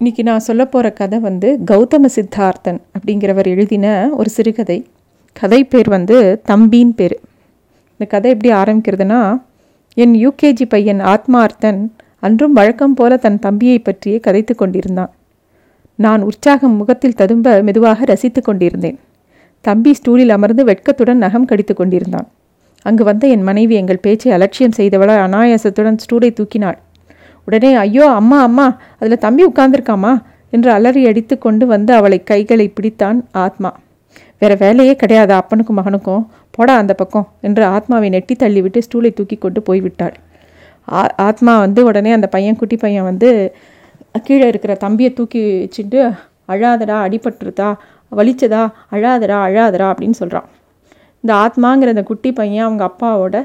இன்றைக்கி நான் சொல்ல போகிற கதை வந்து கௌதம சித்தார்த்தன் அப்படிங்கிறவர் எழுதின ஒரு சிறுகதை. கதை பேர் வந்து தம்பின் பேர். இந்த கதை எப்படி ஆரம்பிக்கிறதுனா என் யூகேஜி பையன் ஆத்மார்த்தன் அன்றும் வழக்கம் போல தன் தம்பியை பற்றியே கதைத்து கொண்டிருந்தான். நான் உற்சாகம் முகத்தில் ததும்ப மெதுவாக ரசித்து கொண்டிருந்தேன். தம்பி ஸ்டூலில் அமர்ந்து வெட்கத்துடன் நகம் கடித்து கொண்டிருந்தான். அங்கு வந்த என் மனைவி எங்கள் பேச்சை அலட்சியம் செய்தவளால் அனாயாசத்துடன் ஸ்டூலை தூக்கினாள். உடனே ஐயோ அம்மா அம்மா அதில் தம்பி உட்கார்ந்துருக்காமா? என்று அலறி அடித்து கொண்டு வந்து அவளை கைகளை பிடித்தான் ஆத்மா. வேற வேலையே கிடையாது அப்பனுக்கும் மகனுக்கும். போடா அந்த பக்கம் என்று ஆத்மாவை நெட்டி தள்ளிவிட்டு ஸ்டூலை தூக்கி கொண்டு போய்விட்டாள். ஆ ஆத்மா வந்து உடனே அந்த பையன் குட்டி பையன் வந்து கீழே இருக்கிற தம்பியை தூக்கி வச்சுட்டு அழாதடா அடிபட்டுருதா வலிச்சதா அழாதடா அழாதடா அப்படின்னு சொல்கிறான் இந்த ஆத்மாங்கிற அந்த குட்டி பையன் அவங்க அப்பாவோட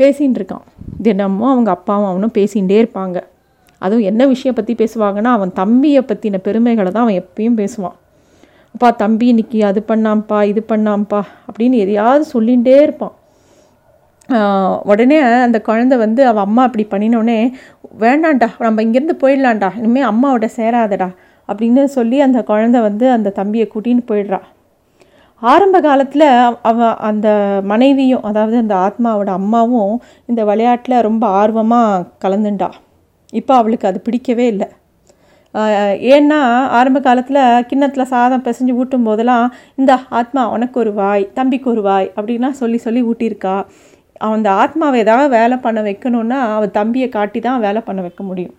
பேசின்னு இருக்கான் தினமும் அவங்க அப்பாவும் அவனும் பேசிகிட்டே இருப்பாங்க. அதுவும் என்ன விஷயம் பற்றி பேசுவாங்கன்னா அவன் தம்பியை பற்றின பெருமைகளை தான் அவன் எப்பயும் பேசுவான். அப்பா தம்பி இன்னைக்கு அது பண்ணாம்ப்பா இது பண்ணாம்ப்பா அப்படின்னு எதையாவது சொல்லிகிட்டே இருப்பான். உடனே அந்த குழந்தை வந்து அவள் அம்மா அப்படி பண்ணினோடனே வேண்டாம்டா நம்ம இங்கேருந்து போயிடலாம்டா. இனிமேல் அம்மாவோட சேராதடா. அப்படின்னு சொல்லி அந்த குழந்தை வந்து அந்த தம்பியை கூட்டின்னு போயிடுறா. ஆரம்ப காலத்தில் அவ அந்த மனைவியும் அதாவது அந்த ஆத்மாவோட அம்மாவும் இந்த விளையாட்டில் ரொம்ப ஆர்வமாக கலந்துண்டா. இப்போ அவளுக்கு அது பிடிக்கவே இல்லை. ஏன்னா ஆரம்ப காலத்தில் கிண்ணத்தில் சாதம் பிசைஞ்சு ஊட்டும் போதெல்லாம் இந்த ஆத்மா உனக்கு ஒரு வாய் தம்பிக்கு ஒரு வாய் அப்படின்லாம் சொல்லி சொல்லி ஊட்டியிருக்கா. அந்த ஆத்மாவை ஏதாவது வேலை பண்ண வைக்கணுன்னா அவள் தம்பியை காட்டி தான் வேலை பண்ண வைக்க முடியும்.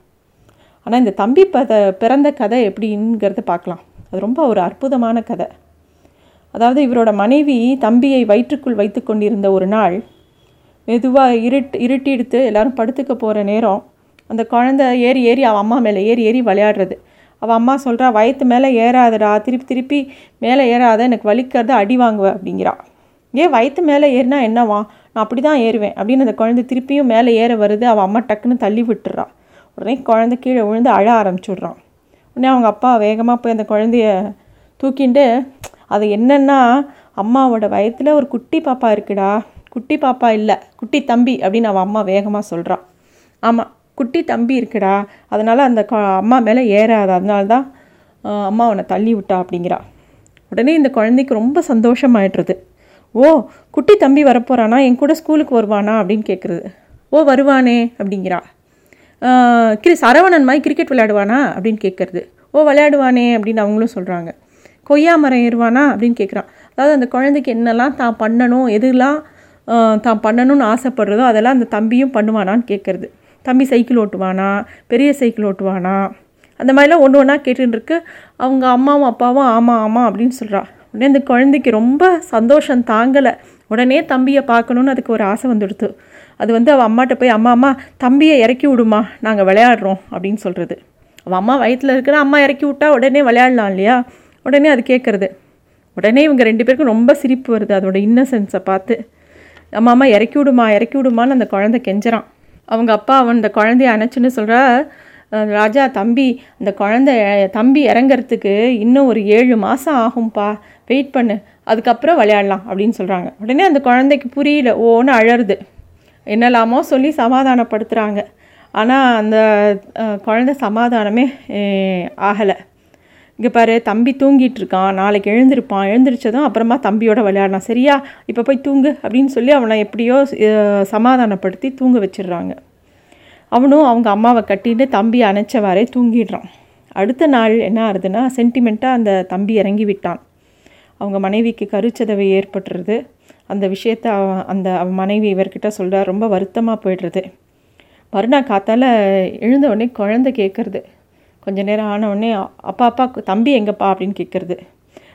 ஆனால் இந்த தம்பி பத பிறந்த கதை எப்படிங்கிறத பார்க்கலாம். அது ரொம்ப ஒரு அற்புதமான கதை. அதாவது இவரோட மனைவி தம்பியை வயிற்றுக்குள் வைத்து கொண்டிருந்த ஒரு நாள் மெதுவாக இருட் இருட்டிடுத்து எல்லோரும் படுத்துக்க போகிற நேரம் அந்த குழந்த ஏறி ஏறி அவள் அம்மா மேலே ஏறி ஏறி விளையாடுறது. அவள் அம்மா சொல்கிறா வயத்து மேலே ஏறாதடா திருப்பி திருப்பி மேலே ஏறாத எனக்கு வலிக்கிறத அடி வாங்குவேன் அப்படிங்கிறா. ஏன் வயத்து மேலே ஏறினா என்னவா? நான் அப்படி தான் ஏறுவேன் அப்படின்னு அந்த குழந்தை திருப்பியும் மேலே ஏற வருது அவள் அம்மா டக்குன்னு தள்ளி விட்டுறா. உடனே குழந்தை கீழே விழுந்து அழ ஆரம்பிச்சுடுறான் உடனே அவங்க அப்பா வேகமாக போய் அந்த குழந்தைய தூக்கிண்டு அது என்னென்னா அம்மாவோட வயத்தில் ஒரு குட்டி பாப்பா இருக்குடா. குட்டி பாப்பா இல்லை. குட்டி தம்பி அப்படின்னு அவன் அம்மா வேகமாக சொல்கிறான் ஆமாம் குட்டி தம்பி இருக்குடா. அதனால் அந்த அம்மா மேலே ஏறாது. அதனால தான் அம்மா அவனை தள்ளி விட்டா அப்படிங்கிறா. உடனே இந்த குழந்தைக்கு ரொம்ப சந்தோஷமாயிடுறது. ஓ குட்டி தம்பி வரப்போகிறானா என் கூட ஸ்கூலுக்கு வருவானா? அப்படின்னு கேட்குறது ஓ வருவானே அப்படிங்கிறா. கிரி சரவணன் மாதிரி கிரிக்கெட் விளையாடுவானா? அப்படின்னு கேட்குறது ஓ விளையாடுவானே அப்படின்னு அவங்களும் சொல்கிறாங்க கொய்யா மரம் ஏறுவானா அப்படின்னு கேட்குறான் அதாவது அந்த குழந்தைக்கு என்னெல்லாம் தான் பண்ணணும் எதுலாம் தான் பண்ணணும்னு ஆசைப்படுறதோ அதெல்லாம் அந்த தம்பியும் பண்ணுவானான்னு கேட்குறது தம்பி சைக்கிள் ஓட்டுவானா பெரிய சைக்கிள் ஓட்டுவானா அந்த மாதிரிலாம் ஒன்று ஒன்றா கேட்டுருக்கு அவங்க அம்மாவும் அப்பாவும் ஆமாம் ஆமாம் அப்படின்னு சொல்கிறா உடனே அந்த குழந்தைக்கு ரொம்ப சந்தோஷம் தாங்கலை. உடனே தம்பியை பார்க்கணுன்னு அதுக்கு ஒரு ஆசை வந்துடுத்து. அது வந்து அவள் அம்மாட்ட போய் அம்மா அம்மா தம்பியை இறக்கி விடுமா நாங்கள் விளையாடுறோம் அப்படின்னு சொல்கிறது அவள் அம்மா வயிற்றில் இருக்கிற அம்மா இறக்கி விட்டா உடனே விளையாடலாம் இல்லையா? உடனே அது கேட்குறது. உடனே இவங்க ரெண்டு பேருக்கும் ரொம்ப சிரிப்பு வருது அதோட இன்னசென்ஸை பார்த்து. அம்மா அம்மா இறக்கி விடுமா இறக்கி விடுமான்னு அந்த குழந்தை கெஞ்சுறான். அவங்க அப்பா அவன் அந்த குழந்தைய அணைச்சுன்னு சொல்கிறா ராஜா தம்பி அந்த குழந்த தம்பி இறங்கிறதுக்கு இன்னும் ஒரு ஏழு மாதம் ஆகும்ப்பா வெயிட் பண்ணு அதுக்கப்புறம் விளையாடலாம் அப்படின்னு சொல்கிறாங்க உடனே அந்த குழந்தைக்கு புரியல ஓன்னு அழருது என்னெல்லாமோ சொல்லி சமாதானப்படுத்துகிறாங்க ஆனால் அந்த குழந்த சமாதானமே ஆகலை. இங்கே பாரு தம்பி தூங்கிட்டு இருக்கான் நாளைக்கு எழுந்திருப்பான் எழுந்திரிச்சதும் அப்புறமா தம்பியோட விளையாடலாம் சரியா? இப்போ போய் தூங்கு அப்படின்னு சொல்லி அவனை எப்படியோ சமாதானப்படுத்தி தூங்க வச்சிடுறாங்க. அவனும் அவங்க அம்மாவை கட்டிட்டு தம்பி அணைச்சவாறே தூங்கிடுறான். அடுத்த நாள் என்ன ஆகுதுன்னா சென்டிமெண்ட்டாக அந்த தம்பி இறங்கி விட்டான். அவங்க மனைவிக்கு கருச்சதவை ஏற்பட்டுருது. அந்த விஷயத்த அந்த மனைவி இவர்கிட்ட சொல்கிறார் ரொம்ப வருத்தமாக போய்டுறது. மறுநாள் காத்தால் எழுந்த உடனே குழந்தை கேட்குறது கொஞ்ச நேரம் ஆன உடனே அப்பா அப்பா தம்பி எங்கப்பா? அப்படின்னு கேட்குறது.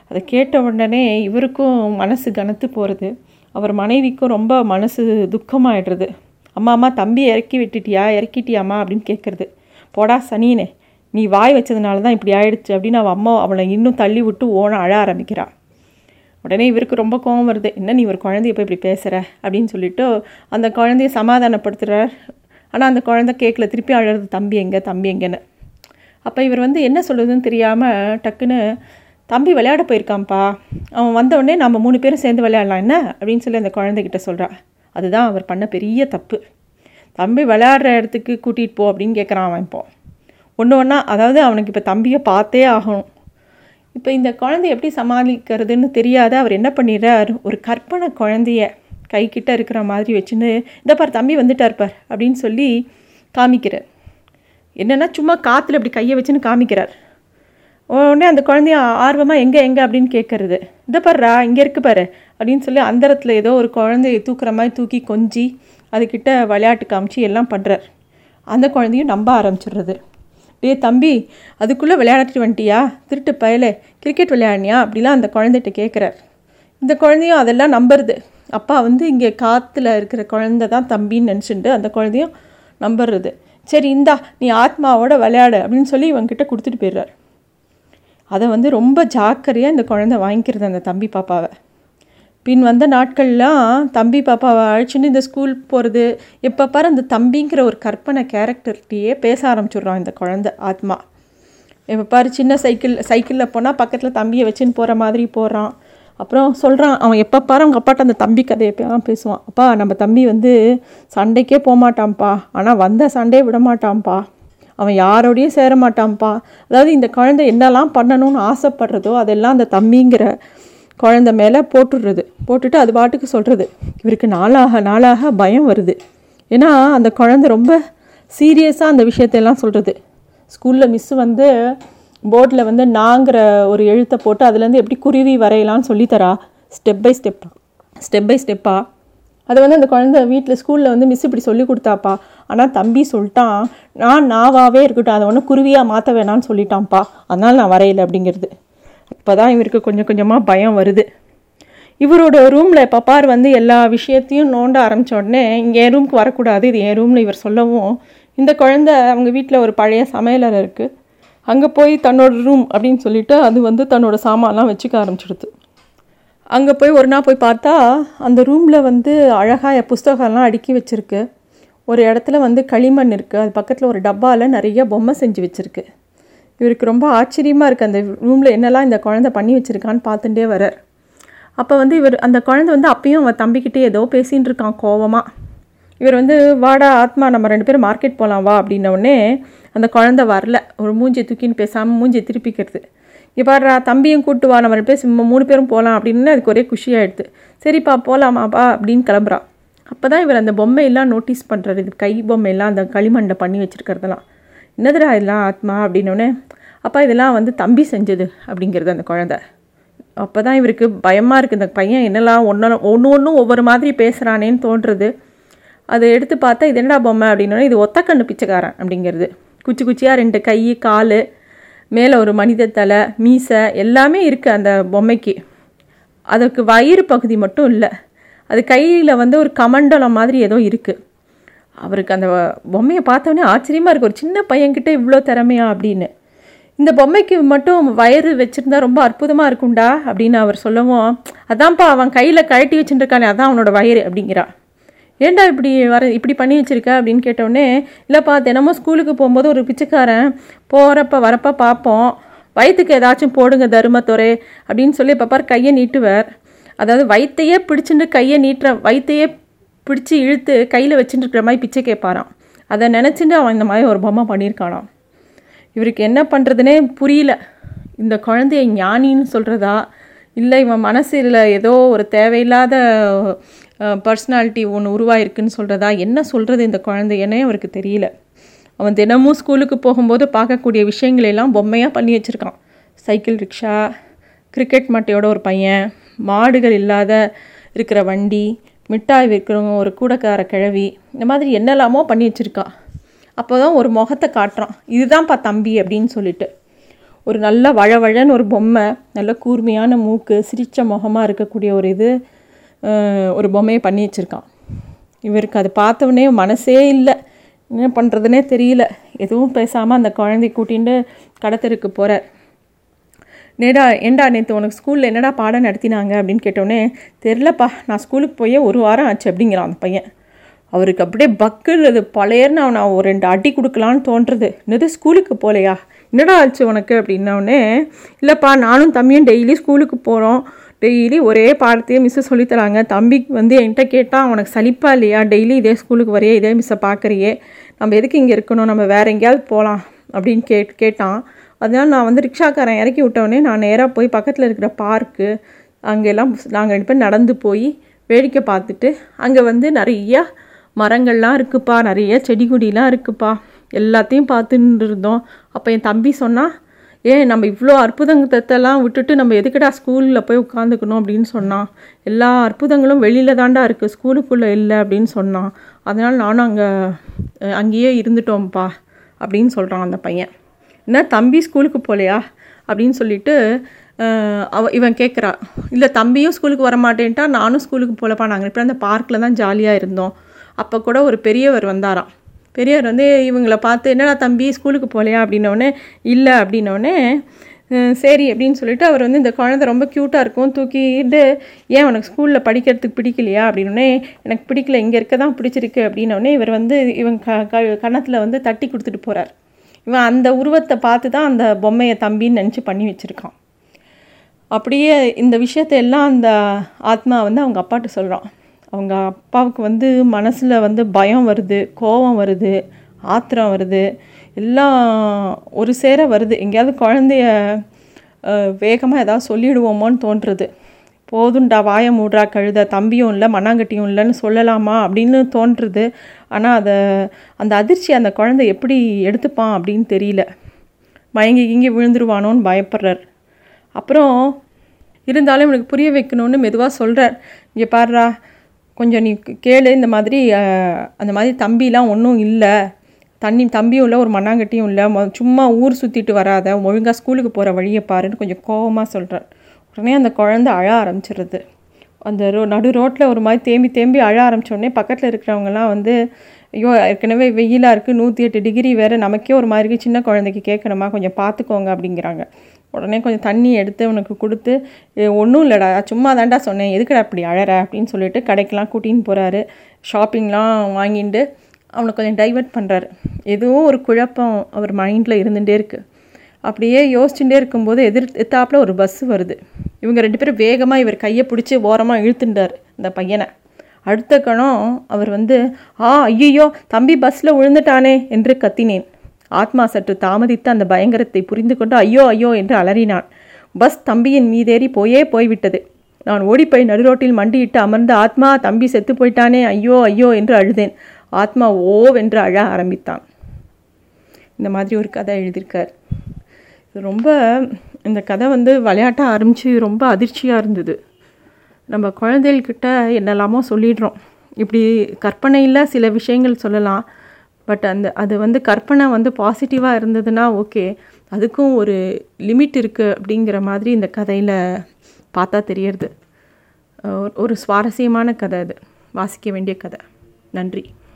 அதை கேட்ட உடனே இவருக்கும் மனசு கனத்து போகிறது அவர் மனைவிக்கும் ரொம்ப மனசு துக்கமாகிடுறது அம்மா அம்மா தம்பி இறக்கி விட்டுட்டியா? இறக்கிட்டியாம்மா? அப்படின்னு கேட்குறது. போடா சனினே நீ வாய் வச்சதுனால தான் இப்படி ஆயிடுச்சு அப்படின்னு அவள் அம்மா அவளை இன்னும் தள்ளி விட்டு ஓன அழ ஆரம்பிக்கிறாள் உடனே இவருக்கு ரொம்ப கோவம் வருது. என்ன நீ ஒரு குழந்தைய போய் இப்படி பேசுகிற அப்படின்னு சொல்லிட்டு அந்த குழந்தைய சமாதானப்படுத்துகிறார் ஆனால் அந்த குழந்தை கேட்கல. திருப்பி அழறது தம்பி எங்கே? தம்பி எங்கேன்னு. அப்போ இவர் வந்து என்ன சொல்கிறதுன்னு தெரியாமல் டக்குன்னு தம்பி விளையாட போயிருக்கான்ப்பா. அவன் வந்தவுடனே நம்ம மூணு பேரும் சேர்ந்து விளையாடலாம் என்ன? அப்படின்னு சொல்லி அந்த குழந்தைகிட்ட சொல்கிறா அதுதான் அவர் பண்ண பெரிய தப்பு. தம்பி விளையாடுற இடத்துக்கு கூட்டிகிட்டு போ அப்படின்னு கேட்குறான் அவன் இப்போ. ஒன்று ஒன்றா அதாவது அவனுக்கு இப்போ தம்பியை பார்த்தே ஆகணும். இப்போ இந்த குழந்தை எப்படி சமாளிக்கிறதுன்னு தெரியாத அவர் என்ன பண்ணிடுறார்? ஒரு கற்பனை குழந்தைய கைக்கிட்ட இருக்கிற மாதிரி வச்சுன்னு இந்த பார் தம்பி வந்துட்டார் பார் அப்படின்னு சொல்லி காமிக்கிறார். என்னென்னா சும்மா காற்றுல இப்படி கையை வச்சுன்னு காமிக்கிறார். உடனே அந்த குழந்தைய ஆர்வமாக எங்கே எங்கே? அப்படின்னு கேட்குறது இந்த பாருறா இங்கே இருக்கு பாரு அப்படின்னு சொல்லி அந்தரத்தில் ஏதோ ஒரு குழந்தைய தூக்குற மாதிரி தூக்கி கொஞ்சி அதுக்கிட்ட விளையாட்டு காமிச்சு எல்லாம் பண்ணுறார் அந்த குழந்தையும் நம்ப ஆரம்பிச்சிடுறது. டே தம்பி அதுக்குள்ளே விளையாடிட்டு வந்துட்டியா? திருட்டு பயலே கிரிக்கெட் விளையாடினியா? அப்படிலாம் அந்த குழந்தைகிட்ட கேட்குறார் இந்த குழந்தையும் அதெல்லாம் நம்புறது. அப்பா வந்து இங்கே காற்றுல இருக்கிற குழந்த தான் தம்பின்னு நினச்சிட்டு அந்த குழந்தையும் நம்புறது. சரி இந்தா நீ ஆத்மாவோட விளையாடு அப்படின்னு சொல்லி இவங்கிட்ட கொடுத்துட்டு போயிடுறார். அதை வந்து ரொம்ப ஜாக்கிரதையாக இந்த குழந்தை வாங்கிக்கிறது அந்த தம்பி பாப்பாவை. பின் வந்த நாட்கள்லாம் தம்பி பாப்பாவை அழைச்சின்னு இந்த ஸ்கூல் போகிறது எப்போ பாரு அந்த தம்பிங்கிற ஒரு கற்பனை கேரக்டர்கிட்டயே பேச ஆரம்பிச்சிடுறான் இந்த குழந்தை ஆத்மா. இப்போ பாரு சின்ன சைக்கிள் சைக்கிளில் போனால் பக்கத்தில் தம்பியை வச்சுன்னு போகிற மாதிரி போகிறான் அப்புறம் சொல்கிறான் அவன் எப்போ பாரு அவங்க அப்பாட்ட அந்த தம்பி கதையை பேசுவான். அப்பா நம்ம தம்பி வந்து சண்டைக்கே போகமாட்டான்ப்பா ஆனால் வந்த சண்டையே விடமாட்டான்ப்பா. அவன் யாரோடையும் சேர மாட்டான்ப்பா அதாவது இந்த குழந்தை என்னெல்லாம் பண்ணணும்னு ஆசைப்படுறதோ அதெல்லாம் அந்த தம்பிங்கிற குழந்தை மேலே போட்டுடுறது. போட்டுட்டு அது பாட்டுக்கு சொல்கிறது இவருக்கு நாளாக நாளாக பயம் வருது. ஏன்னா அந்த குழந்தை ரொம்ப சீரியஸாக அந்த விஷயத்தையெல்லாம் சொல்கிறது ஸ்கூலில் மிஸ்ஸு வந்து போர்டில் வந்து நாங்கிற ஒரு எழுத்தை போட்டு அதுலேருந்து எப்படி குருவி வரையலாம்னு சொல்லித்தரா? ஸ்டெப் பை ஸ்டெப்பாக ஸ்டெப் பை ஸ்டெப்பாக அதை வந்து அந்த குழந்தை வீட்டில் ஸ்கூலில் வந்து மிஸ் இப்படி சொல்லி கொடுத்தாப்பா. ஆனால் தம்பி சொல்லிட்டான் நான் நாவாகவே இருக்கட்டும் அதை ஒன்று குருவியாக மாற்ற வேணான்னு சொல்லிட்டான்ப்பா. அதனால் நான் வரையலை அப்படிங்கிறது. இப்போ தான் இவருக்கு கொஞ்சம் கொஞ்சமாக பயம் வருது. இவரோட ரூமில் பப்பார் வந்து எல்லா விஷயத்தையும் நோண்ட ஆரம்பித்த உடனே இங்கே என் ரூமுக்கு வரக்கூடாது இது என் ரூமில் இவர் சொல்லவும் இந்த குழந்தை அவங்க வீட்டில் ஒரு பழைய சமையலறை இருக்குது அங்கே போய் தன்னோட ரூம் அப்படின்னு சொல்லிட்டு அது வந்து தன்னோட சாமான்லாம் வச்சுக்க ஆரம்பிச்சிடுது. அங்கே போய் ஒரு நாள் போய் பார்த்தா அந்த ரூமில் வந்து அழகாக புஸ்தகம்லாம் அடுக்கி வச்சுருக்கு. ஒரு இடத்துல வந்து களிமண் இருக்குது அது பக்கத்தில் ஒரு டப்பாவில் நிறைய பொம்மை செஞ்சு வச்சுருக்கு. இவருக்கு ரொம்ப ஆச்சரியமாக இருக்குது அந்த ரூமில் என்னெல்லாம் இந்த குழந்தை பண்ணி வச்சுருக்கான்னு பார்த்துட்டே வரார் அப்போ வந்து இவர் அந்த குழந்தை வந்து அப்பயும் அவன் தம்பிக்கிட்டே ஏதோ பேசின்னு இருக்கான் கோவமாக இவர் வந்து வாடா ஆத்மா நம்ம ரெண்டு பேரும் மார்க்கெட் போகலாம் வா அப்படின்னோடனே அந்த குழந்தை வரல. ஒரு மூஞ்சி தூக்கின்னு பேசாமல் மூஞ்சி திருப்பிக்கிறது. இங்கே பாடுறா தம்பியும் கூட்டு வா நம்ம ரெண்டு பேர் மூணு பேரும் போகலாம் அப்படின்னு அதுக்கு ஒரே குஷியாகிடுது சரிப்பா போகலாமாப்பா அப்படின்னு கிளம்புறா. அப்போ தான் இவர் அந்த பொம்மையெல்லாம் நோட்டீஸ் பண்ணுறாரு இது கை பொம்மையெல்லாம் அந்த களிமண்டை பண்ணி வச்சுருக்கிறதெல்லாம். என்னதுடா இதெல்லாம் ஆத்மா? அப்படின்னோடனே அப்பா இதெல்லாம் வந்து தம்பி செஞ்சது அப்படிங்கிறது அந்த குழந்த. அப்போ தான் இவருக்கு பயமாக இருக்குது இந்த பையன் என்னெல்லாம் ஒன்று ஒன்று ஒன்றும் ஒவ்வொரு மாதிரி பேசுகிறானேன்னு தோன்றுறது. அதை எடுத்து பார்த்தா இது என்னடா பொம்மை அப்படின்னா இது ஒத்தக்கண்ணு பிச்சைக்காரன் அப்படிங்கிறது. குச்சி குச்சியாக ரெண்டு கை கால் மேலே ஒரு மனித தலை மீசை எல்லாமே இருக்குது அந்த பொம்மைக்கு. அதுக்கு வயிறு பகுதி மட்டும் இல்லை. அது கையில் வந்து ஒரு கமண்டலம் மாதிரி ஏதோ இருக்குது அவருக்கு அந்த பொம்மையை பார்த்தோன்னே ஆச்சரியமாக இருக்குது ஒரு சின்ன பையன்கிட்ட இவ்வளோ திறமையா அப்படின்னு. இந்த பொம்மைக்கு மட்டும் வயிறு வச்சுருந்தா ரொம்ப அற்புதமாக இருக்கும்டா அப்படின்னு அவர் சொல்லவும் அதான்ப்பா அவன் கையில் கழட்டி வச்சுட்டுருக்கானே அதான் அவனோட வயிறு அப்படிங்கிறான் ஏன்டா இப்படி வர இப்படி பண்ணி வச்சுருக்க அப்படின்னு கேட்டோடனே இல்லைப்பா தினமும் ஸ்கூலுக்கு போகும்போது ஒரு பிச்சைக்காரன் போகிறப்ப வரப்போ பார்ப்போம். வயிற்றுக்கு ஏதாச்சும் போடுங்க தருமத்துறை அப்படின்னு சொல்லி பாப்பார் கையை நீட்டுவார். அதாவது வயிற்றையே பிடிச்சிட்டு கையை நீட்டுற வயிற்றையே பிடிச்சி இழுத்து கையில் வச்சுட்டு இருக்கிற மாதிரி பிச்சை கேட்பாராம். அதை நினச்சிட்டு அவன் இந்த மாதிரி ஒரு பொம்மை பண்ணியிருக்கானாம். இவருக்கு என்ன பண்ணுறதுனே புரியல. இந்த குழந்தைய ஞானின்னு சொல்கிறதா இல்லை இவன் மனசில் ஏதோ ஒரு தேவையில்லாத பர்சனாலிட்டி ஒன்று உருவாயிருக்குன்னு சொல்கிறதா என்ன சொல்கிறது இந்த குழந்தையனே அவருக்கு தெரியல. அவன் தினமும் ஸ்கூலுக்கு போகும்போது பார்க்கக்கூடிய விஷயங்களெல்லாம் பொம்மையாக பண்ணி வச்சுருக்கான். சைக்கிள் ரிக்ஷா கிரிக்கெட் மட்டையோட ஒரு பையன் மாடுகள் இல்லாத இருக்கிற வண்டி மிட்டாய் விற்கிறவங்க ஒரு கூடக்கார கிழவி இந்த மாதிரி என்னெல்லாமோ பண்ணி வச்சுருக்கா. அப்போ தான் ஒரு முகத்தை காட்டுறான். இதுதான்ப்பா தம்பி அப்படின்னு சொல்லிட்டு. ஒரு நல்ல வழவழன்னு ஒரு பொம்மை நல்ல கூர்மையான மூக்கு சிரித்த முகமாக இருக்கக்கூடிய ஒரு இது ஒரு பொம்மையை பண்ணி வச்சுருக்கான். இவருக்கு அதை பார்த்தவொடனே மனசே இல்லை. என்ன பண்ணுறதுனே தெரியல. எதுவும் பேசாமல் அந்த குழந்தை கூட்டின்னு கடத்தருக்கு போகிறார் நேடா ஏண்டா நேற்று உனக்கு ஸ்கூலில் என்னடா பாடம் நடத்தினாங்க அப்படின்னு கேட்டோடனே தெரிலப்பா நான் ஸ்கூலுக்கு போய் ஒரு வாரம் ஆச்சு அப்படிங்கிறான் அந்த பையன். அவருக்கு அப்படியே பக்குறது பழையர்னு அவனை ஒரு ரெண்டு அடி கொடுக்கலான்னு தோன்றுறது என்னது ஸ்கூலுக்கு போகலையா என்னடா ஆச்சு உனக்கு? அப்படின்னோடனே இல்லைப்பா நானும் தம்பியும் டெய்லி ஸ்கூலுக்கு போகிறோம் டெய்லி ஒரே பாடத்தையே மிஸ்ஸு சொல்லித்தராங்க. தம்பிக்கு வந்து என்கிட்ட கேட்டால் அவனுக்கு சலிப்பா இல்லையா? டெய்லி இதே ஸ்கூலுக்கு வரையே? இதே மிஸ்ஸை பார்க்குறியே நம்ம எதுக்கு இங்கே இருக்கணும்? நம்ம வேறு எங்கேயாவது போகலாம் அப்படின்னு கேட் கேட்டான். அதனால் நான் வந்து ரிக்ஷாக்காரன் இறக்கி விட்டவொடனே நான் நேராக போய் பக்கத்தில் இருக்கிற பார்க்கு அங்கெல்லாம் நாங்கள் ரெண்டு பேர் நடந்து போய் வேடிக்கை பார்த்துட்டு அங்கே வந்து நிறையா மரங்கள்லாம் இருக்குப்பா. நிறைய செடி கொடிலாம் இருக்குப்பா. எல்லாத்தையும் பார்த்துட்டு இருந்தோம். அப்போ என் தம்பி சொன்னால் ஏன் நம்ம இவ்வளோ அற்புதத்தெல்லாம் விட்டுட்டு நம்ம எதுக்கடா ஸ்கூலில் போய் உட்காந்துக்கணும் அப்படின்னு சொன்னான். எல்லா அற்புதங்களும் வெளியில் தாண்டா இருக்குது ஸ்கூலுக்குள்ளே இல்லை அப்படின்னு சொன்னான். அதனால் நானும் அங்கே அங்கேயே இருந்துட்டோம்ப்பா அப்படின்னு சொல்கிறான் அந்த பையன். என்ன தம்பி ஸ்கூலுக்கு போகலையா அப்படின்னு சொல்லிட்டு அவ இவன் கேட்குறா இல்லை தம்பியும் ஸ்கூலுக்கு வர மாட்டேன்ட்டா நானும் ஸ்கூலுக்கு போகலப்பா நாங்கள் இப்போ அந்த பார்க்கில் தான் ஜாலியாக இருந்தோம். அப்போ கூட ஒரு பெரியவர் வந்தாராம். பெரியவர் வந்து இவங்கள பார்த்து என்னடா தம்பி ஸ்கூலுக்கு போகலையா அப்படின்னோடனே இல்லை அப்படின்னோடனே சரி அப்படின்னு சொல்லிட்டு அவர் வந்து இந்த குழந்தை ரொம்ப க்யூட்டாக இருக்கும். தூக்கிட்டு ஏன் உனக்கு ஸ்கூலில் படிக்கிறதுக்கு பிடிக்கலையா? அப்படின்னோடனே எனக்கு பிடிக்கல. இங்கே இருக்க தான் பிடிச்சிருக்கு. அப்படின்னோடனே இவர் வந்து இவன் க க வந்து தட்டி கொடுத்துட்டு போகிறார் இவன் அந்த உருவத்தை பார்த்து தான் அந்த பொம்மையை தம்பின்னு நினச்சி பண்ணி வச்சுருக்கான். அப்படியே இந்த விஷயத்த எல்லாம் அந்த ஆத்மா வந்து அவங்க அப்பாட்ட சொல்கிறான் அவங்க அப்பாவுக்கு வந்து மனசில் வந்து பயம் வருது கோபம் வருது ஆத்திரம் வருது. எல்லாம் ஒரு சேர வருது. எங்கேயாவது குழந்தைய வேகமாக ஏதாவது சொல்லிவிடுவோமோன்னு தோன்றுறது. போதுண்டா வாய மூடுறா கழுத தம்பியும் இல்லை மண்ணாங்கட்டியும் இல்லைன்னு சொல்லலாமா அப்படின்னு தோன்றுறது. ஆனால் அதை அந்த அதிர்ச்சி அந்த குழந்தை எப்படி எடுத்துப்பான் அப்படின்னு தெரியல. மயங்கி இங்கே விழுந்துருவானோன்னு பயப்படுறார். அப்புறம் இருந்தாலும் இவனுக்கு புரிய வைக்கணும்னு மெதுவாக சொல்கிறார் இங்கே பாடுறா கொஞ்சம் நீ கேளு இந்த மாதிரி அந்த மாதிரி தம்பிலாம் ஒன்றும் இல்லை. தண்ணி தம்பியும் இல்லை ஒரு மண்ணாங்கட்டியும் இல்லை. சும்மா ஊர் சுற்றிட்டு வராத. ஒழுங்காக ஸ்கூலுக்கு போகிற வழியை பாருன்னு கொஞ்சம் கோபமாக சொல்கிறார் உடனே அந்த குழந்த அழ ஆரம்பிச்சிடுறது அந்த ரோ நடு ரோட்டில் ஒரு மாதிரி தேம்பி தேம்பி அழ ஆரம்பித்தோடனே பக்கத்தில் இருக்கிறவங்கலாம் வந்து ஐயோ ஏற்கனவே வெயிலாக இருக்குது நூற்றி எட்டு டிகிரி வேறு நமக்கே ஒரு மாதிரி சின்ன குழந்தைக்கு கேட்கணுமா? கொஞ்சம் பார்த்துக்கோங்க அப்படிங்கிறாங்க. உடனே கொஞ்சம் தண்ணி எடுத்து உனக்கு கொடுத்து ஒன்றும் இல்லைடா சும்மா தாண்டா சொன்னேன். எதுக்குடா அப்படி அழற? அப்படின்னு சொல்லிட்டு கடைக்கெலாம் கூட்டின்னு போகிறாரு ஷாப்பிங்லாம் வாங்கிட்டு அவனை கொஞ்சம் டைவெர்ட் பண்ணுறாரு எதுவும் ஒரு குழப்பம் அவர் மைண்டில் இருந்துகிட்டே இருக்குது அப்படியே யோசிச்சுட்டே இருக்கும்போது எதிர் எத்தாப்பில் ஒரு பஸ்ஸு வருது. இவங்க ரெண்டு பேரும் வேகமாக இவர் கையை பிடிச்சி ஓரமாக இழுத்துட்டார் இந்த பையனை. அடுத்த கணம் அவர் வந்து ஆ ஐயோ தம்பி பஸ்ஸில் விழுந்துட்டானே என்று கத்தினேன். ஆத்மா சற்று தாமதித்து அந்த பயங்கரத்தை புரிந்து கொண்டு ஐயோ ஐயோ என்று அலறினான். பஸ் தம்பியின் மீதேறி போயே போய்விட்டது. நான் ஓடிப்போய் நடுரோட்டில் மண்டியிட்டு அமர்ந்த ஆத்மா தம்பி செத்து போயிட்டானே ஐயோ ஐயோ என்று அழுதேன். ஆத்மா ஓவென்று அழ ஆரம்பித்தான். இந்த மாதிரி ஒரு கதை எழுதியிருக்கார். ரொம்ப இந்த கதை வந்து விளையாட்டாக ஆரம்பித்து ரொம்ப அதிர்ச்சியாக இருந்தது. நம்ம குழந்தைகள்கிட்ட என்னெல்லாமோ சொல்லிடுறோம். இப்படி கற்பனையில் சில விஷயங்கள் சொல்லலாம். பட் அந்த அது வந்து கற்பனை வந்து பாசிட்டிவாக இருந்ததுன்னா ஓகே. அதுக்கும் ஒரு லிமிட் இருக்குது அப்படிங்கிற மாதிரி இந்த கதையில் பார்த்தா தெரியறது. ஒரு சுவாரஸ்யமான கதை அது. வாசிக்க வேண்டிய கதை. நன்றி.